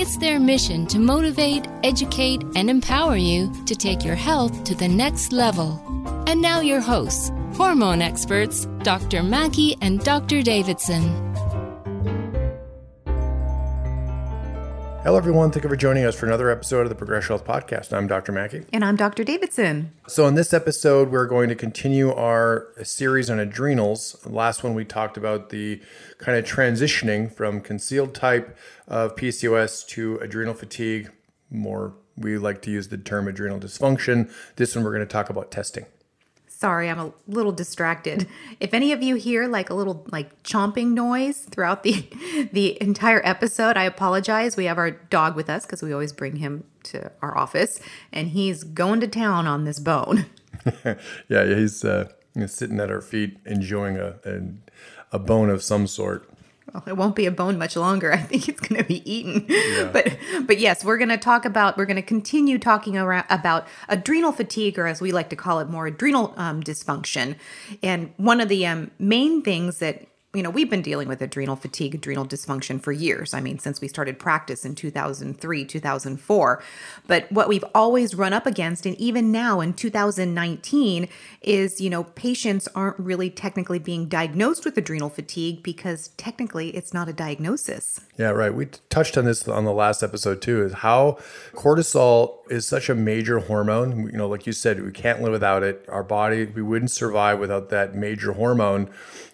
It's their mission to motivate, educate, and empower you to take your health to the next level. And now, your hosts, hormone experts, Dr. Mackey and Dr. Davidson. Hello, everyone. Thank you for joining us for another episode of the Progress Health Podcast. I'm Dr. Mackey. And I'm Dr. Davidson. So, in this episode, we're going to continue our series on adrenals. Last one, we talked about the kind of transitioning from concealed type of PCOS to adrenal fatigue. More, we like to use the term adrenal dysfunction. This one, we're going to talk about testing. Sorry, I'm a little distracted. If any of you hear like a little like chomping noise throughout the the entire episode, I apologize. We have our dog with us because we always bring him to our office, and he's going to town on this bone. yeah, he's, uh, sitting at our feet enjoying a, a a bone of some sort well, it won't be a bone much longer. I think it's going to be eaten. Yeah. But but yes, we're going to talk about we're going to continue talking around, about adrenal fatigue, or as we like to call it, more adrenal um, dysfunction. And one of the um, main things that you know, we've been dealing with adrenal fatigue, adrenal dysfunction for years. I mean, since we started practice in 2003, 2004. But what we've always run up against, and even now in 2019, is, you know, patients aren't really technically being diagnosed with adrenal fatigue because technically it's not a diagnosis. Yeah, right. We touched on this on the last episode too, is how cortisol is such a major hormone. You know, like you said, we can't live without it. Our body, we wouldn't survive without that major hormone.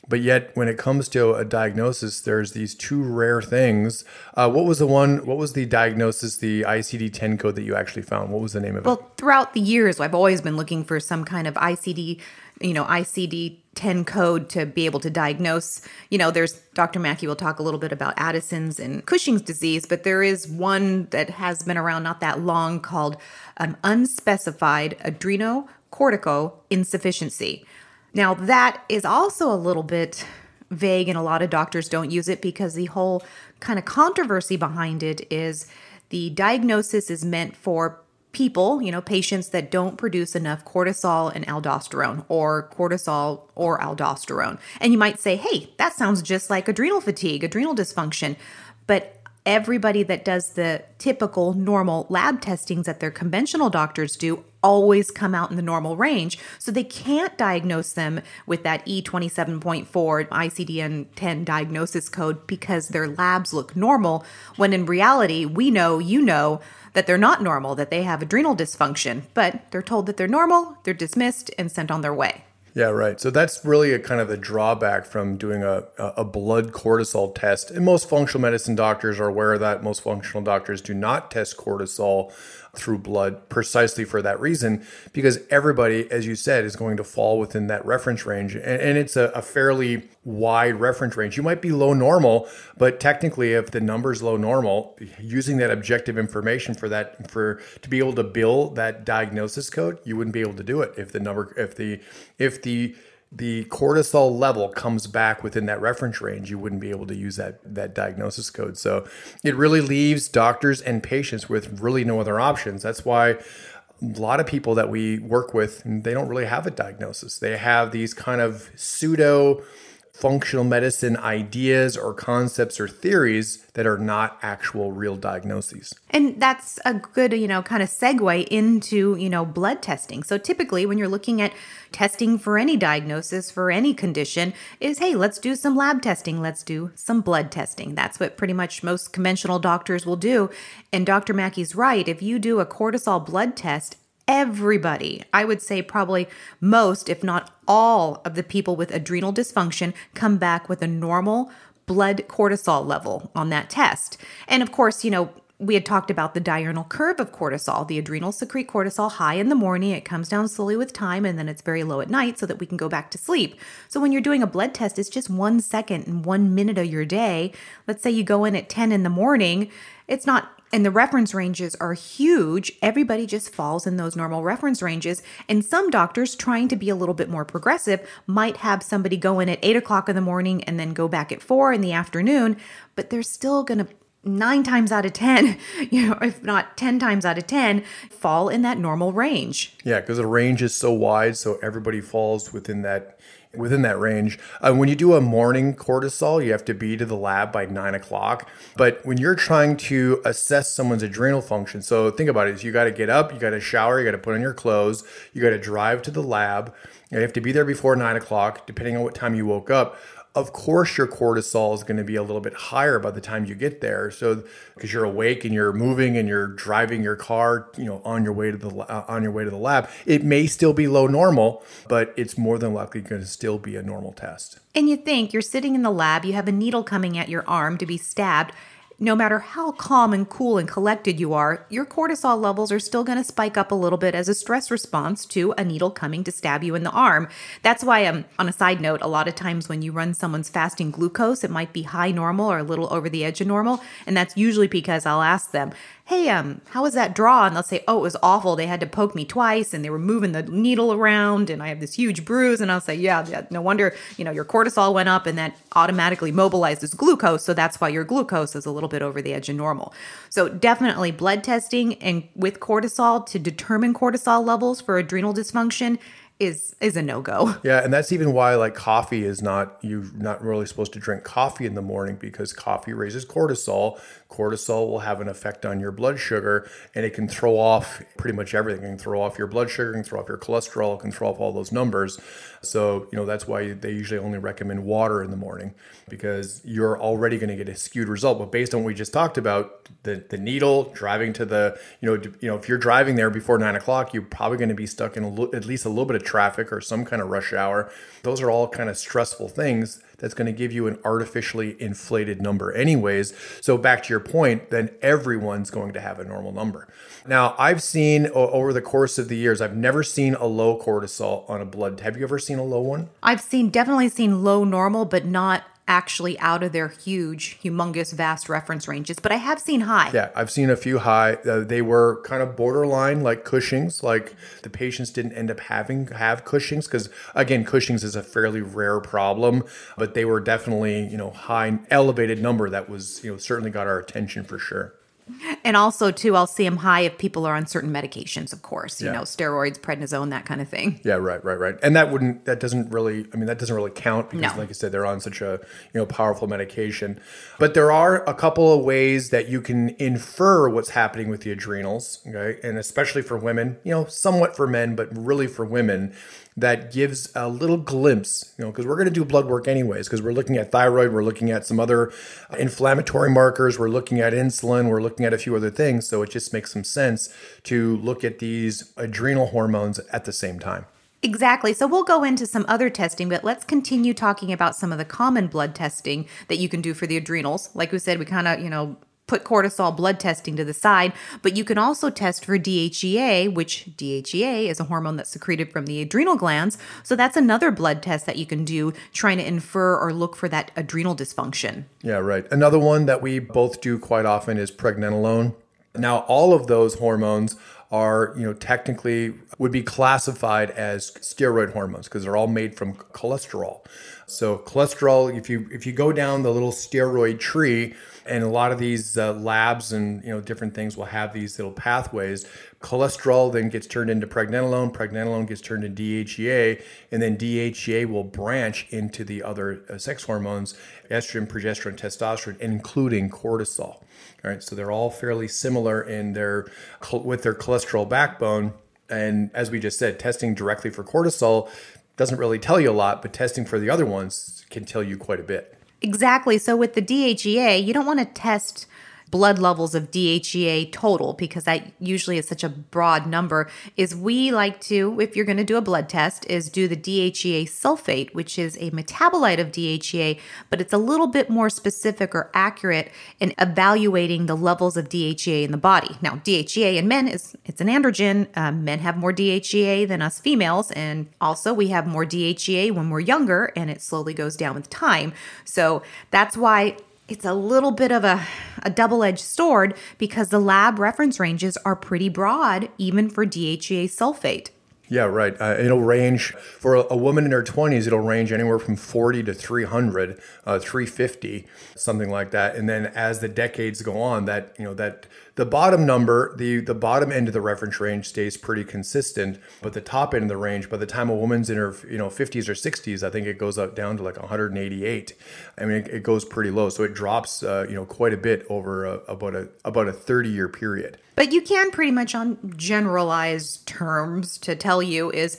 But yet, when it comes to a diagnosis, there's these two rare things. Uh, what was the one? What was the diagnosis? The ICD 10 code that you actually found? What was the name of well, it? Well, throughout the years, I've always been looking for some kind of ICD, you know, ICD 10 code to be able to diagnose. You know, there's Dr. Mackey will talk a little bit about Addison's and Cushing's disease, but there is one that has been around not that long called an unspecified adrenocortico insufficiency. Now, that is also a little bit vague, and a lot of doctors don't use it because the whole kind of controversy behind it is the diagnosis is meant for people, you know, patients that don't produce enough cortisol and aldosterone or cortisol or aldosterone. And you might say, hey, that sounds just like adrenal fatigue, adrenal dysfunction. But everybody that does the typical normal lab testings that their conventional doctors do always come out in the normal range. So they can't diagnose them with that E27.4 ICD 10 diagnosis code because their labs look normal, when in reality, we know, you know, that they're not normal, that they have adrenal dysfunction, but they're told that they're normal, they're dismissed, and sent on their way. Yeah, right. So that's really a kind of a drawback from doing a, a blood cortisol test. And most functional medicine doctors are aware of that. Most functional doctors do not test cortisol through blood precisely for that reason, because everybody, as you said, is going to fall within that reference range. And, and it's a, a, fairly wide reference range. You might be low normal, but technically, if the number is low normal, using that objective information for that, for to be able to bill that diagnosis code, you wouldn't be able to do it if the number, if the, if the, the cortisol level comes back within that reference range, you wouldn't be able to use that that diagnosis code. So it really leaves doctors and patients with really no other options. That's why a lot of people that we work with, they don't really have a diagnosis. They have these kind of pseudo functional medicine ideas or concepts or theories that are not actual real diagnoses. And that's a good, you know, kind of segue into, you know, blood testing. So typically when you're looking at testing for any diagnosis for any condition is hey, let's do some lab testing, let's do some blood testing. That's what pretty much most conventional doctors will do. And Dr. Mackey's right, if you do a cortisol blood test everybody, I would say probably most, if not all, of the people with adrenal dysfunction come back with a normal blood cortisol level on that test. And of course, you know, we had talked about the diurnal curve of cortisol. The adrenals secrete cortisol high in the morning, it comes down slowly with time, and then it's very low at night so that we can go back to sleep. So when you're doing a blood test, it's just one second and one minute of your day. Let's say you go in at 10 in the morning, it's not and the reference ranges are huge. Everybody just falls in those normal reference ranges. And some doctors, trying to be a little bit more progressive, might have somebody go in at eight o'clock in the morning and then go back at four in the afternoon, but they're still going to nine times out of 10, you know, if not 10 times out of 10, fall in that normal range. Yeah, because the range is so wide, so everybody falls within that within that range. Uh, when you do a morning cortisol, you have to be to the lab by nine o'clock. But when you're trying to assess someone's adrenal function, so think about it: you got to get up, you got to shower, you got to put on your clothes, you got to drive to the lab. You have to be there before nine o'clock, depending on what time you woke up of course your cortisol is going to be a little bit higher by the time you get there. So because you're awake and you're moving and you're driving your car you know on your way to the uh, on your way to the lab it may still be low normal but it's more than likely going to still be a normal test. And you think you're sitting in the lab you have a needle coming at your arm to be stabbed no matter how calm and cool and collected you are, your cortisol levels are still going to spike up a little bit as a stress response to a needle coming to stab you in the arm. That's why, um, on a side note, a lot of times when you run someone's fasting glucose, it might be high normal or a little over the edge of normal. And that's usually because I'll ask them, hey, um, how was that draw? And they'll say, oh, it was awful. They had to poke me twice and they were moving the needle around and I have this huge bruise. And I'll say, yeah, yeah, no wonder, you know, your cortisol went up and that automatically mobilizes glucose. So that's why your glucose is a little bit over the edge of normal. So definitely blood testing and with cortisol to determine cortisol levels for adrenal dysfunction is is a no-go. Yeah, and that's even why like coffee is not you're not really supposed to drink coffee in the morning because coffee raises cortisol. Cortisol will have an effect on your blood sugar and it can throw off pretty much everything. It can throw off your blood sugar, it can throw off your cholesterol, it can throw off all those numbers. So, you know, that's why they usually only recommend water in the morning because you're already going to get a skewed result. But based on what we just talked about, the, the needle driving to the, you know, you know, if you're driving there before nine o'clock, you're probably going to be stuck in a, at least a little bit of traffic or some kind of rush hour. Those are all kind of stressful things that's going to give you an artificially inflated number, anyways. So, back to your point, then everyone's going to have a normal number. Now, I've seen over the course of the years, I've never seen a low cortisol on a blood. Have you ever seen a low one? I've seen definitely seen low normal, but not actually out of their huge, humongous, vast reference ranges, but I have seen high. Yeah, I've seen a few high. Uh, they were kind of borderline, like Cushing's. Like the patients didn't end up having have Cushing's because again, Cushing's is a fairly rare problem, but they were definitely you know high, elevated number that was you know certainly got our attention for sure. And also, too, I'll see them high if people are on certain medications, of course, you yeah. know, steroids, prednisone, that kind of thing. Yeah, right, right, right. And that wouldn't, that doesn't really, I mean, that doesn't really count because, no. like I said, they're on such a, you know, powerful medication. But there are a couple of ways that you can infer what's happening with the adrenals, okay? And especially for women, you know, somewhat for men, but really for women that gives a little glimpse, you know, because we're going to do blood work anyways, because we're looking at thyroid, we're looking at some other inflammatory markers, we're looking at insulin, we're looking at a few other things. So it just makes some sense to look at these adrenal hormones at the same time. Exactly. So we'll go into some other testing, but let's continue talking about some of the common blood testing that you can do for the adrenals. Like we said, we kind of, you know, put cortisol blood testing to the side, but you can also test for DHEA, which DHEA is a hormone that's secreted from the adrenal glands. So that's another blood test that you can do trying to infer or look for that adrenal dysfunction. Yeah, right. Another one that we both do quite often is pregnenolone. Now, all of those hormones are, you know, technically would be classified as steroid hormones because they're all made from cholesterol. So cholesterol, if you if you go down the little steroid tree, and a lot of these uh, labs and you know different things will have these little pathways. Cholesterol then gets turned into pregnenolone, pregnenolone gets turned into DHEA, and then DHEA will branch into the other uh, sex hormones, estrogen, progesterone, testosterone, including cortisol. All right, so they're all fairly similar in their with their cholesterol backbone. And as we just said, testing directly for cortisol doesn't really tell you a lot, but testing for the other ones can tell you quite a bit. Exactly. So with the DHEA, you don't want to test blood levels of DHEA total because that usually is such a broad number is we like to if you're going to do a blood test is do the DHEA sulfate which is a metabolite of DHEA but it's a little bit more specific or accurate in evaluating the levels of DHEA in the body. Now DHEA in men is it's an androgen. Um, men have more DHEA than us females and also we have more DHEA when we're younger and it slowly goes down with time. So that's why it's a little bit of a, a double edged sword because the lab reference ranges are pretty broad, even for DHEA sulfate. Yeah, right. Uh, it'll range for a, a, woman in her 20s, it'll range anywhere from 40 to 300, uh, 350, something like that. And then as the decades go on, that, you know, that the bottom number, the the bottom end of the reference range stays pretty consistent, but the top end of the range, by the time a woman's in her you know 50s or 60s, I think it goes up down to like 188. I mean, it, it goes pretty low, so it drops uh, you know quite a bit over a, about a about a 30 year period. But you can pretty much on generalized terms to tell you is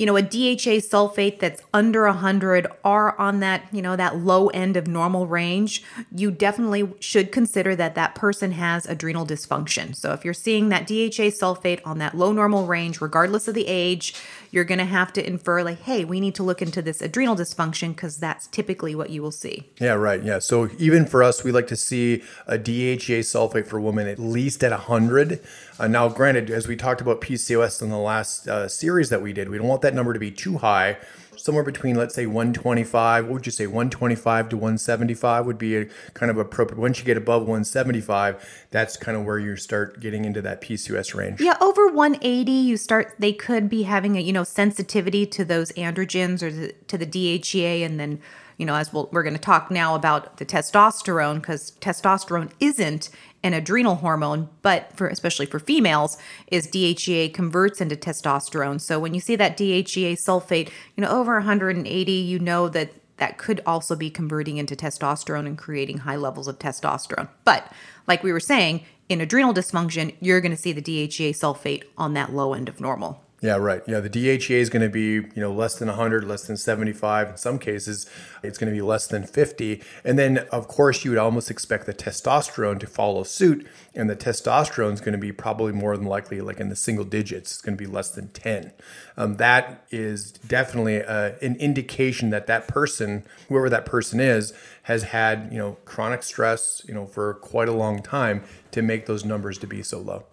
you know, a DHEA sulfate that's under 100 are on that, you know, that low end of normal range, you definitely should consider that that person has adrenal dysfunction. So if you're seeing that DHEA sulfate on that low normal range, regardless of the age, you're going to have to infer like, hey, we need to look into this adrenal dysfunction because that's typically what you will see. Yeah, right. Yeah. So even for us, we like to see a DHEA sulfate for women at least at 100. Uh, now, granted, as we talked about PCOS in the last uh, series that we did, we don't want that number to be too high somewhere between let's say 125 what would you say 125 to 175 would be a kind of appropriate once you get above 175 that's kind of where you start getting into that pcos range. Yeah over 180 you start they could be having a you know sensitivity to those androgens or the, to the dhea and then you know as we we are going to talk now about the testosterone because testosterone isn't an adrenal hormone, but for especially for females, is DHEA converts into testosterone. So when you see that DHEA sulfate, you know, over 180, you know that that could also be converting into testosterone and creating high levels of testosterone. But like we were saying, in adrenal dysfunction, you're going to see the DHEA sulfate on that low end of normal. Yeah, right. Yeah, the DHEA is going to be, you know, less than 100, less than 75. In some cases, it's going to be less than 50. And then, of course, you would almost expect the testosterone to follow suit. And the testosterone is going to be probably more than likely like in the single digits. It's going to be less than 10. Um, that is definitely uh, an indication that that person, whoever that person is, has had, you know, chronic stress, you know, for quite a long time to make those numbers to be so low.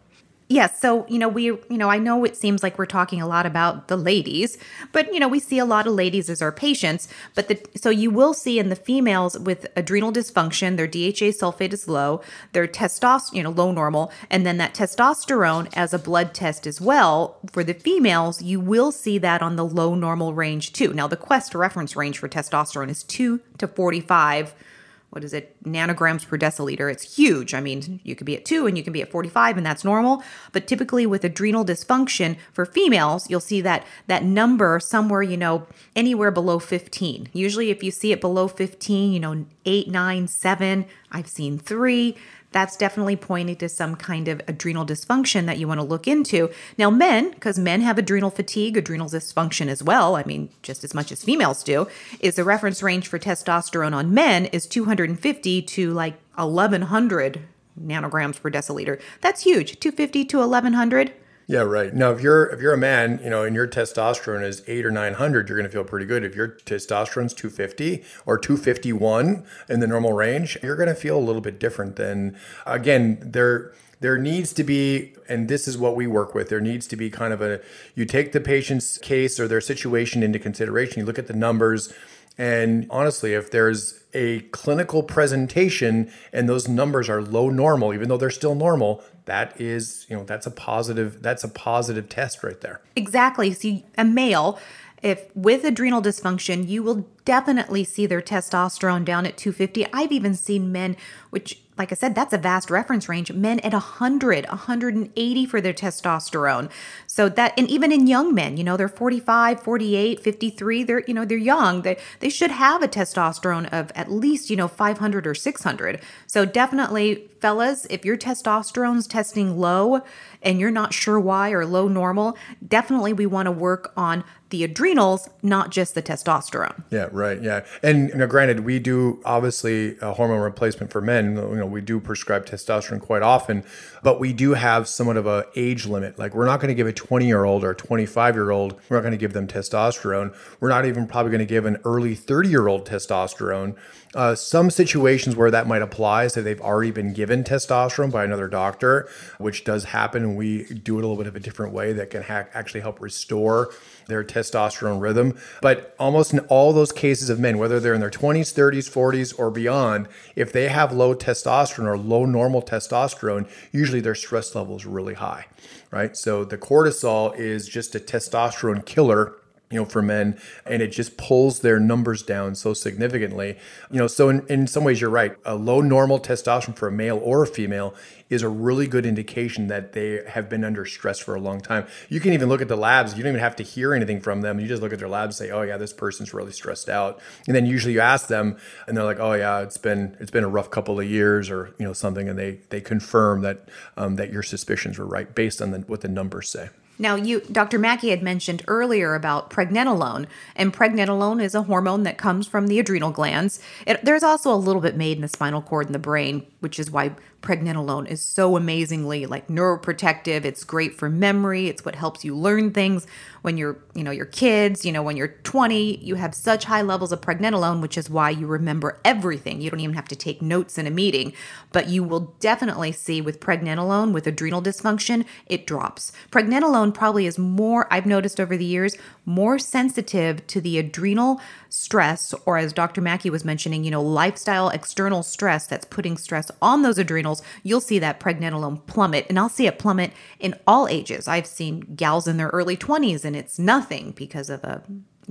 Yes. So, you know, we, you know, I know it seems like we're talking a lot about the ladies, but, you know, we see a lot of ladies as our patients. But the, so you will see in the females with adrenal dysfunction, their DHEA sulfate is low, their testosterone, you know, low normal, and then that testosterone as a blood test as well. For the females, you will see that on the low normal range too. Now, the Quest reference range for testosterone is 2 to 45 what is it, nanograms per deciliter. It's huge. I mean, you could be at two and you can be at 45, and that's normal. But typically with adrenal dysfunction for females, you'll see that that number somewhere, you know, anywhere below 15. Usually, if you see it below 15, you know, eight, nine, seven, I've seen three that's definitely pointing to some kind of adrenal dysfunction that you want to look into. Now, men, because men have adrenal fatigue, adrenal dysfunction as well, I mean, just as much as females do, is the reference range for testosterone on men is 250 to like 1100 nanograms per deciliter. That's huge. 250 to 1100 yeah, right. Now, if you're if you're a man, you know, and your testosterone is eight or nine hundred, you're going to feel pretty good. If your testosterone's two fifty or two fifty one in the normal range, you're going to feel a little bit different. Than again, there there needs to be, and this is what we work with. There needs to be kind of a you take the patient's case or their situation into consideration. You look at the numbers, and honestly, if there's a clinical presentation and those numbers are low normal, even though they're still normal, that is, you know, that's a positive, that's a positive test right there. Exactly. See, a male, if with adrenal dysfunction, you will definitely see their testosterone down at 250. I've even seen men, which like I said, that's a vast reference range. Men at 100, 180 for their testosterone. So that, and even in young men, you know, they're 45, 48, 53, they're, you know, they're young. They, they should have a testosterone of at least, you know, 500 or 600. So definitely, fellas, if your testosterone's testing low and you're not sure why or low normal, definitely we want to work on the adrenals, not just the testosterone. Yeah, right. Yeah. And you know, granted, we do obviously hormone replacement for men. You know, we do prescribe testosterone quite often, but we do have somewhat of a age limit. Like we're not going to give a 20 year old or 25 year old, we're not going to give them testosterone. We're not even probably going to give an early 30 year old testosterone. Uh, some situations where that might apply, so they've already been given testosterone by another doctor, which does happen, we do it a little bit of a different way that can ha- actually help restore their testosterone rhythm. But almost in all those cases of men, whether they're in their 20s, 30s, 40s, or beyond, if they have low testosterone or low normal testosterone, usually their stress level is really high, right? So the cortisol is just a testosterone killer you know, for men, and it just pulls their numbers down so significantly. You know, so in, in some ways, you're right. A low normal testosterone for a male or a female is a really good indication that they have been under stress for a long time. You can even look at the labs. You don't even have to hear anything from them. You just look at their labs and say, "Oh yeah, this person's really stressed out." And then usually you ask them, and they're like, "Oh yeah, it's been it's been a rough couple of years, or you know something," and they they confirm that um, that your suspicions were right based on the, what the numbers say. Now, you, Dr. Mackey had mentioned earlier about pregnenolone, and pregnenolone is a hormone that comes from the adrenal glands. It, there's also a little bit made in the spinal cord and the brain, which is why pregnenolone is so amazingly like neuroprotective. It's great for memory. It's what helps you learn things when you're, you know, your kids, you know, when you're 20, you have such high levels of pregnenolone, which is why you remember everything. You don't even have to take notes in a meeting, but you will definitely see with pregnenolone with adrenal dysfunction, it drops. Pregnenolone probably is more I've noticed over the years, more sensitive to the adrenal stress or as Dr. Mackey was mentioning, you know, lifestyle external stress that's putting stress on those adrenals, you'll see that pregnenolone plummet. And I'll see it plummet in all ages. I've seen gals in their early 20s and it's nothing because of a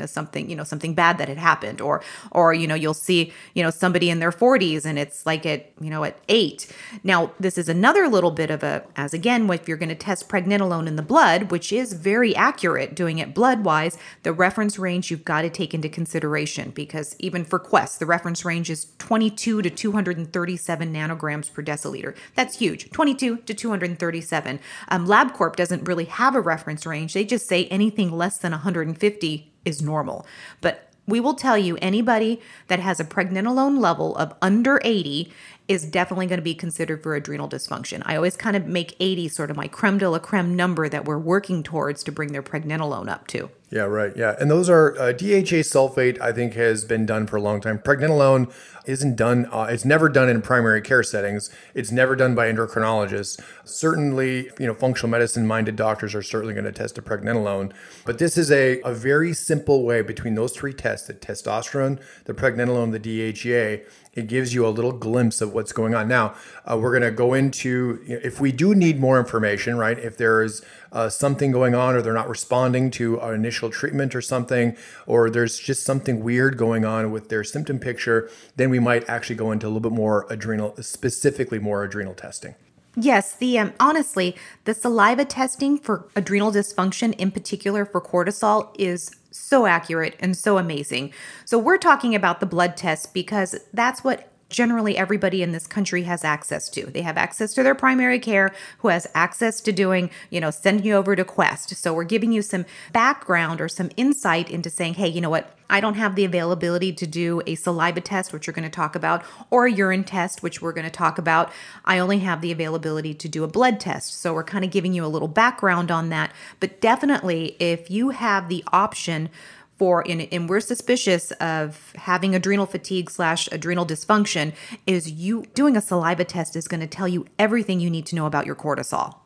something you know something bad that had happened or or you know you'll see you know somebody in their 40s and it's like at you know at 8 now this is another little bit of a as again if you're going to test pregnenolone in the blood which is very accurate doing it blood wise the reference range you've got to take into consideration because even for quest the reference range is 22 to 237 nanograms per deciliter. That's huge 22 to 237 um, labcorp doesn't really have a reference range. They just say anything less than 150 is normal. But we will tell you anybody that has a pregnenolone level of under 80 is definitely going to be considered for adrenal dysfunction. I always kind of make 80 sort of my creme de la creme number that we're working towards to bring their pregnenolone up to. Yeah, right. Yeah. And those are uh, DHEA sulfate, I think, has been done for a long time. Pregnenolone isn't done, uh, it's never done in primary care settings. It's never done by endocrinologists. Certainly, you know, functional medicine minded doctors are certainly going to test a pregnenolone. But this is a, a very simple way between those three tests the testosterone, the pregnenolone, the DHEA it gives you a little glimpse of what's going on. Now, uh, we're going to go into you know, if we do need more information, right? If there is uh, something going on or they're not responding to our initial treatment or something, or there's just something weird going on with their symptom picture, then we might actually go into a little bit more adrenal, specifically more adrenal testing. Yes, the um, honestly, the saliva testing for adrenal dysfunction, in particular for cortisol, is so accurate and so amazing. So, we're talking about the blood test because that's what generally everybody in this country has access to. They have access to their primary care who has access to doing, you know, sending you over to Quest. So we're giving you some background or some insight into saying, hey, you know what? I don't have the availability to do a saliva test, which we're going to talk about, or a urine test, which we're going to talk about. I only have the availability to do a blood test. So we're kind of giving you a little background on that. But definitely, if you have the option for and, and we're suspicious of having adrenal fatigue slash adrenal dysfunction is you doing a saliva test is going to tell you everything you need to know about your cortisol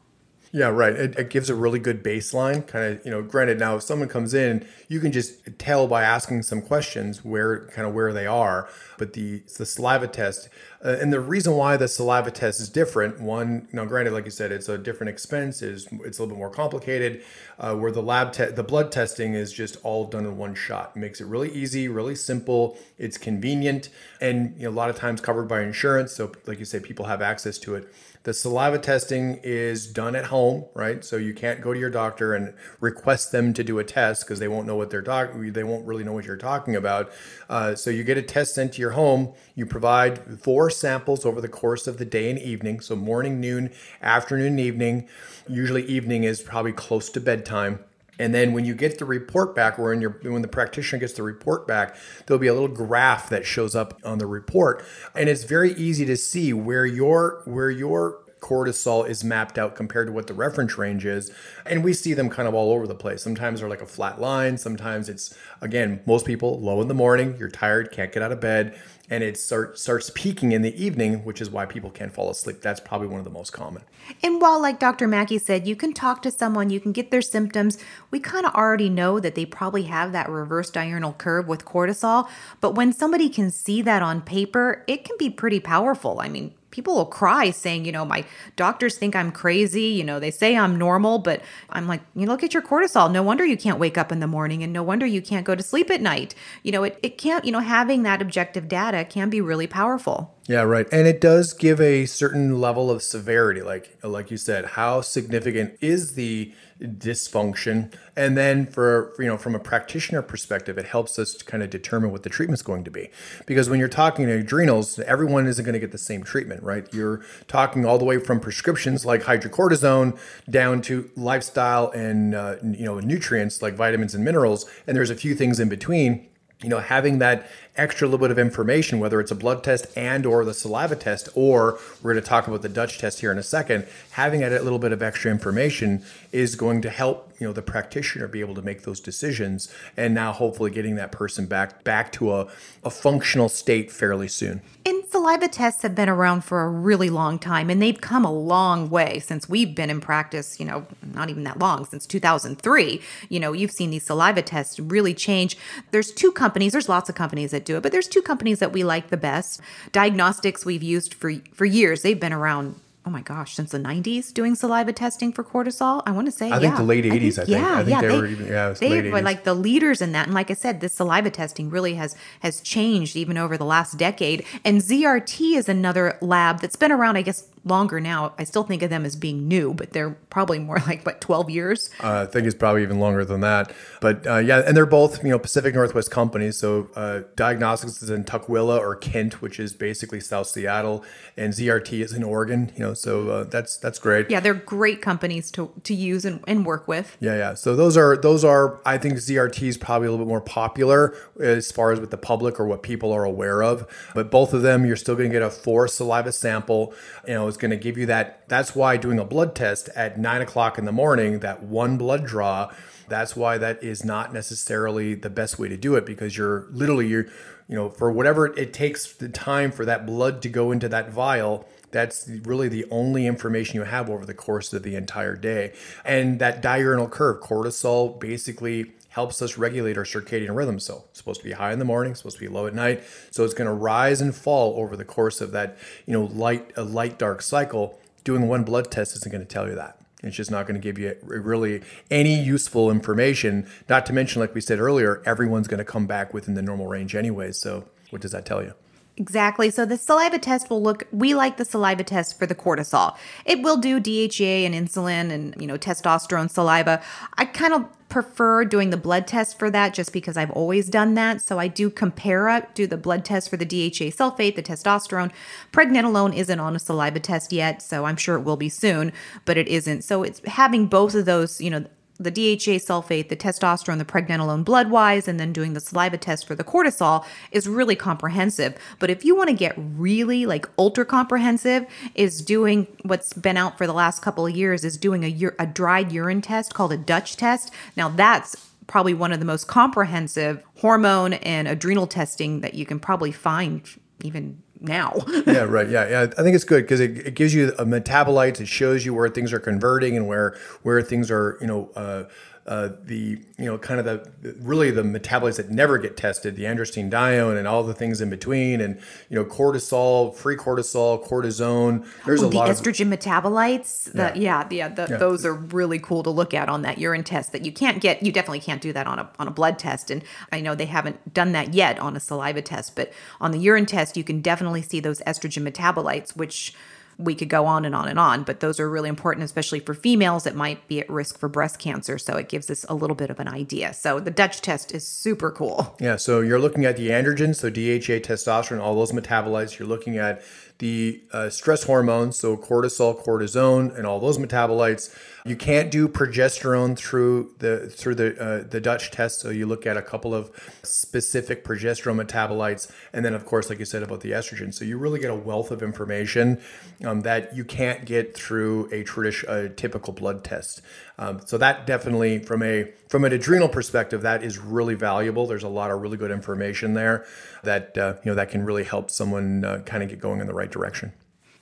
yeah, right. It, it, gives a really good baseline. Kind of, you know, granted, now if someone comes in, you can just tell by asking some questions where kind of where they are. But the the saliva test, uh, and the reason why the saliva test is different. One, now granted, like you said, it's a different expense. is It's a little bit more complicated. Uh, where the lab te- the blood testing is just all done in one shot. It makes it really easy, really simple. It's convenient, and you know, a lot of times covered by insurance. So, like you say, people have access to it. The saliva testing is done at home, right? So you can't go to your doctor and request them to do a test because they won't know what they're talking. They won't really know what you're talking about. Uh, so you get a test sent to your home. You provide four samples over the course of the day and evening. So morning, noon, afternoon, evening. Usually evening is probably close to bedtime. And then when you get the report back, or when, when the practitioner gets the report back, there'll be a little graph that shows up on the report, and it's very easy to see where your where your cortisol is mapped out compared to what the reference range is. And we see them kind of all over the place. Sometimes they're like a flat line. Sometimes it's, again, most people low in the morning, you're tired, can't get out of bed and it start, starts peaking in the evening, which is why people can't fall asleep. That's probably one of the most common. And while, like Dr. Mackey said, you can talk to someone, you can get their symptoms, we kind of already know that they probably have that reverse diurnal curve with cortisol. But when somebody can see that on paper, it can be pretty powerful. I mean, people will cry saying, you know, my doctors think I'm crazy. You know, they say I'm normal, but I'm like, you look at your cortisol. No wonder you can't wake up in the morning and no wonder you can't go to sleep at night. You know, it, it can't, you know, having that objective data can be really powerful. Yeah, right. And it does give a certain level of severity. Like, like you said, how significant is the dysfunction. And then for you know from a practitioner perspective it helps us to kind of determine what the treatment's going to be. Because when you're talking adrenals everyone isn't going to get the same treatment right? You're talking all the way from prescriptions like hydrocortisone down to lifestyle and uh, you know nutrients like vitamins and minerals and there's a few things in between. You know having that extra little bit of information whether it's a blood test and or the saliva test or we're going to talk about the dutch test here in a second having that little bit of extra information is going to help you know the practitioner be able to make those decisions and now hopefully getting that person back back to a, a functional state fairly soon. And saliva tests have been around for a really long time and they've come a long way since we've been in practice you know not even that long since 2003 you know you've seen these saliva tests really change. There's two companies there's lots of companies that that do it, but there's two companies that we like the best. Diagnos-Techs we've used for for years. They've been around oh my gosh, since the 90s doing saliva testing for cortisol. I want to say, I yeah. think the late 80s. I think, I think, yeah, I think yeah, they, they, were even, yeah, they were like the leaders in that. And like I said, this saliva testing really has has changed even over the last decade. And ZRT is another lab that's been around, I guess, longer now. I still think of them as being new, but they're probably more like what 12 years. Uh, I think it's probably even longer than that. But uh, yeah, and they're both you know Pacific Northwest companies. So uh, Diagnos-Techs is in Tukwila or Kent, which is basically South Seattle, and ZRT is in Oregon. You know, so uh, that's that's great. Yeah, they're great companies to to use and, and work with. Yeah, yeah. So those are those are I think ZRT is probably a little bit more popular as far as with the public or what people are aware of. But both of them, you're still going to get a four saliva sample. You know is going to give you that. That's why doing a blood test at nine o'clock in the morning, that one blood draw, that's why that is not necessarily the best way to do it because you're literally, you're, you know, for whatever it takes the time for that blood to go into that vial, that's really the only information you have over the course of the entire day. And that diurnal curve, cortisol basically helps us regulate our circadian rhythm. So it's supposed to be high in the morning, supposed to be low at night. So it's going to rise and fall over the course of that, you know, light a light dark cycle. Doing one blood test isn't going to tell you that. It's just not going to give you really any useful information. Not to mention, like we said earlier, everyone's going to come back within the normal range anyway. So what does that tell you? Exactly. So the saliva test will look we like the saliva test for the cortisol. It will do DHEA and insulin and, you know, testosterone saliva. I kind of prefer doing the blood test for that just because I've always done that. So I do compare up, do the blood test for the DHEA sulfate, the testosterone. Pregnenolone isn't on a saliva test yet, so I'm sure it will be soon, but it isn't. So it's having both of those, you know, the DHEA sulfate, the testosterone, the pregnenolone blood wise, and then doing the saliva test for the cortisol is really comprehensive. But if you want to get really like ultra comprehensive, is doing what's been out for the last couple of years is doing a, a dried urine test called a Dutch test. Now that's probably one of the most comprehensive hormone and adrenal testing that you can probably find even now. yeah, right. Yeah, yeah. I think it's good because it, it gives you metabolites. It shows you where things are converting and where where things are, you know, uh, uh, the you know kind of the really the metabolites that never get tested, the androstenedione and all the things in between, and you know cortisol, free cortisol, cortisone. There's oh, a the lot estrogen of metabolites. The, yeah, yeah, yeah, the, yeah, Those are really cool to look at on that urine test. That you can't get. You definitely can't do that on a on a blood test. And I know they haven't done that yet on a saliva test, but on the urine test, you can definitely see those estrogen metabolites, which we could go on and on and on, but those are really important, especially for females that might be at risk for breast cancer. So it gives us a little bit of an idea. So the Dutch test is super cool. Yeah. So you're looking at the androgens, so DHEA, testosterone, all those metabolites. You're looking at the uh, stress hormones, so cortisol, cortisone, and all those metabolites. You can't do progesterone through the through the uh, the Dutch test. So you look at a couple of specific progesterone metabolites, and then of course, like you said about the estrogen. So you really get a wealth of information. Um, that you can't get through a traditional, typical blood test. Um, so that definitely, from a from an adrenal perspective, that is really valuable. There's a lot of really good information there that uh, you know that can really help someone uh, kind of get going in the right direction.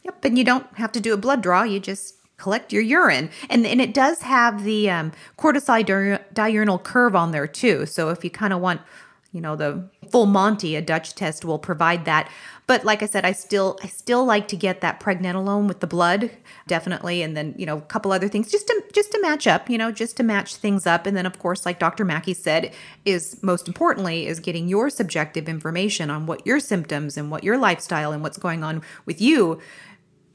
Yep, and you don't have to do a blood draw. You just collect your urine, and and it does have the um, cortisol diurnal curve on there too. So if you kind of want you know the full monty a dutch test will provide that. But like i said i still i still like to get that pregnenolone with the blood definitely and then you know a couple other things just to just to match up you know just to match things up. And then of course like dr mackey said is most importantly is getting your subjective information on what your symptoms and what your lifestyle and what's going on with you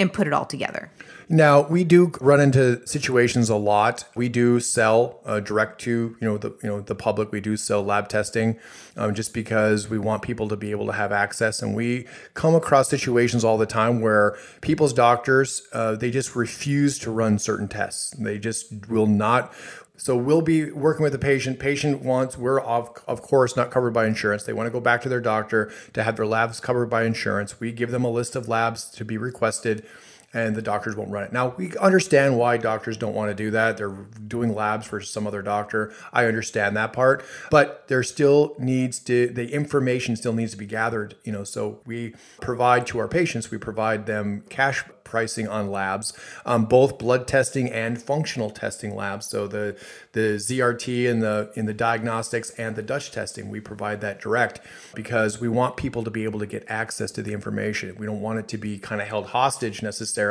and put it all together now we do run into situations a lot. We do sell uh, direct to you know the you know the public. We do sell lab testing, um, just because we want people to be able to have access. And we come across situations all the time where people's doctors uh, they just refuse to run certain tests. They just will not so we'll be working with the patient. Patient wants, we're of, of course not covered by insurance. They want to go back to their doctor to have their labs covered by insurance. We give them a list of labs to be requested and the doctors won't run it. Now, we understand why doctors don't want to do that. They're doing labs for some other doctor. I understand that part, but there still needs to the information still needs to be gathered, you know, so we provide to our patients, we provide them cash pricing on labs, um, both blood testing and functional testing labs. So the the ZRT in the in the Diagnos-Techs and the Dutch testing, we provide that direct because we want people to be able to get access to the information. We don't want it to be kind of held hostage necessarily,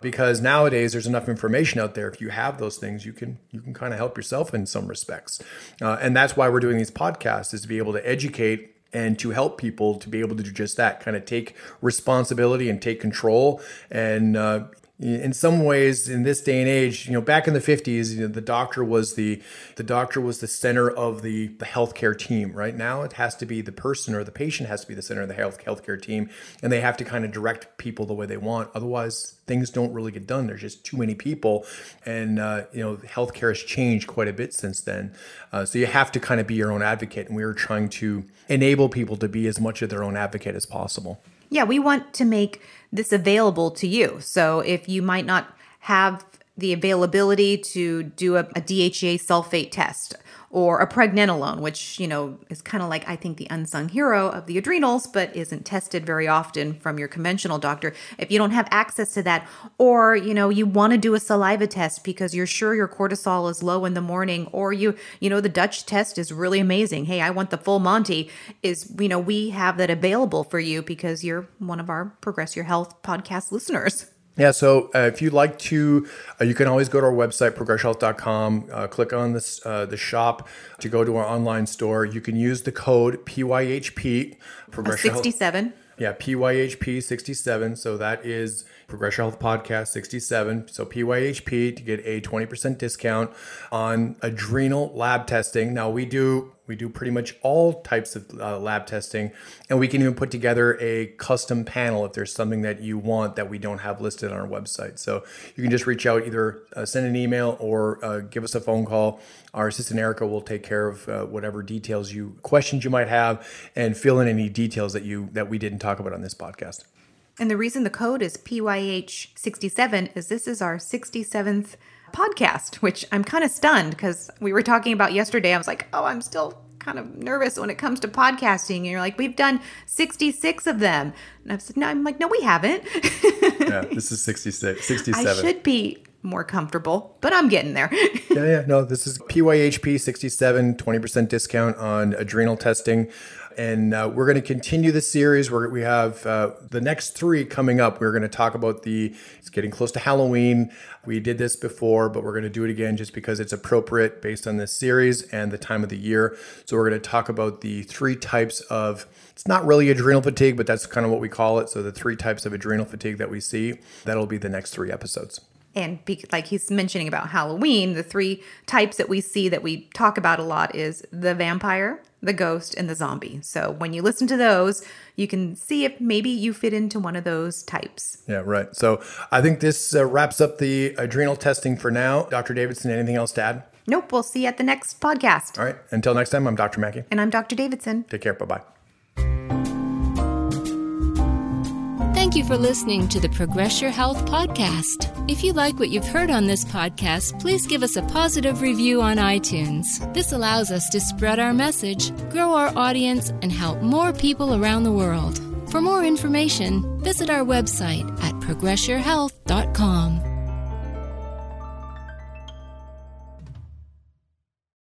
because nowadays there's enough information out there. If you have those things, you can you can kind of help yourself in some respects, uh, and that's why we're doing these podcasts is to be able to educate and to help people to be able to do just that kind of take responsibility and take control and uh, in some ways in this day and age you know back in the 50s you know, the doctor was the the doctor was the center of the the healthcare team right? Now it has to be the person or the patient has to be the center of the health healthcare team and they have to kind of direct people the way they want. Otherwise things don't really get done. There's just too many people and uh, you know healthcare has changed quite a bit since then. Uh, so you have to kind of be your own advocate and we are trying to enable people to be as much of their own advocate as possible. Yeah, we want to make this available to you. So if you might not have the availability to do a, a DHEA sulfate test or a pregnenolone, which, you know, is kind of like, I think, the unsung hero of the adrenals, but isn't tested very often from your conventional doctor. If you don't have access to that, or, you know, you want to do a saliva test because you're sure your cortisol is low in the morning, or you, you know, the Dutch test is really amazing. Hey, I want the full Monty, is, you know, we have that available for you because you're one of our Progress Your Health podcast listeners. Yeah, so uh, if you'd like to, uh, you can always go to our website, progresshealth.com, uh, click on this, uh, the shop to go to our online store. You can use the code PYHP. Progression 67. Health, yeah, PYHP 67. So that is Progression Health Podcast 67. So PYHP to get a 20% discount on adrenal lab testing. Now we do we do pretty much all types of uh, lab testing, and we can even put together a custom panel if there's something that you want that we don't have listed on our website. So you can just reach out, either uh, send an email or uh, give us a phone call. Our assistant Erica will take care of uh, whatever details you questions you might have and fill in any details that you that we didn't talk about on this podcast. And the reason the code is PYH67 is this is our 67th podcast, which I'm kind of stunned because we were talking about yesterday. I was like, oh, I'm still kind of nervous when it comes to podcasting. And you're like, we've done 66 of them. And I've said, no, I'm like, no, we haven't. yeah, this is 66, 67. I should be more comfortable, but I'm getting there. yeah, yeah. No, this is PYHP 67, 20% discount on adrenal testing. And uh, we're going to continue the series. Where we have uh, the next three coming up. We're going to talk about the. It's getting close to Halloween. We did this before, but we're going to do it again just because it's appropriate based on this series and the time of the year. So we're going to talk about the three types of. It's not really adrenal fatigue, but that's kind of what we call it. So the three types of adrenal fatigue that we see. That'll be the next three episodes and be, like he's mentioning about Halloween, the three types that we see that we talk about a lot is the vampire, the ghost, and the zombie. So when you listen to those, you can see if maybe you fit into one of those types. Yeah, right. So I think this uh, wraps up the adrenal testing for now. Dr. Davidson, anything else to add? Nope. We'll see you at the next podcast. All right. Until next time, I'm Dr. Mackey. And I'm Dr. Davidson. Take care. Bye bye. Thank you for listening to the Progress Your Health podcast. If you like what you've heard on this podcast, please give us a positive review on iTunes. This allows us to spread our message, grow our audience, and help more people around the world. For more information, visit our website at progressyourhealth.com.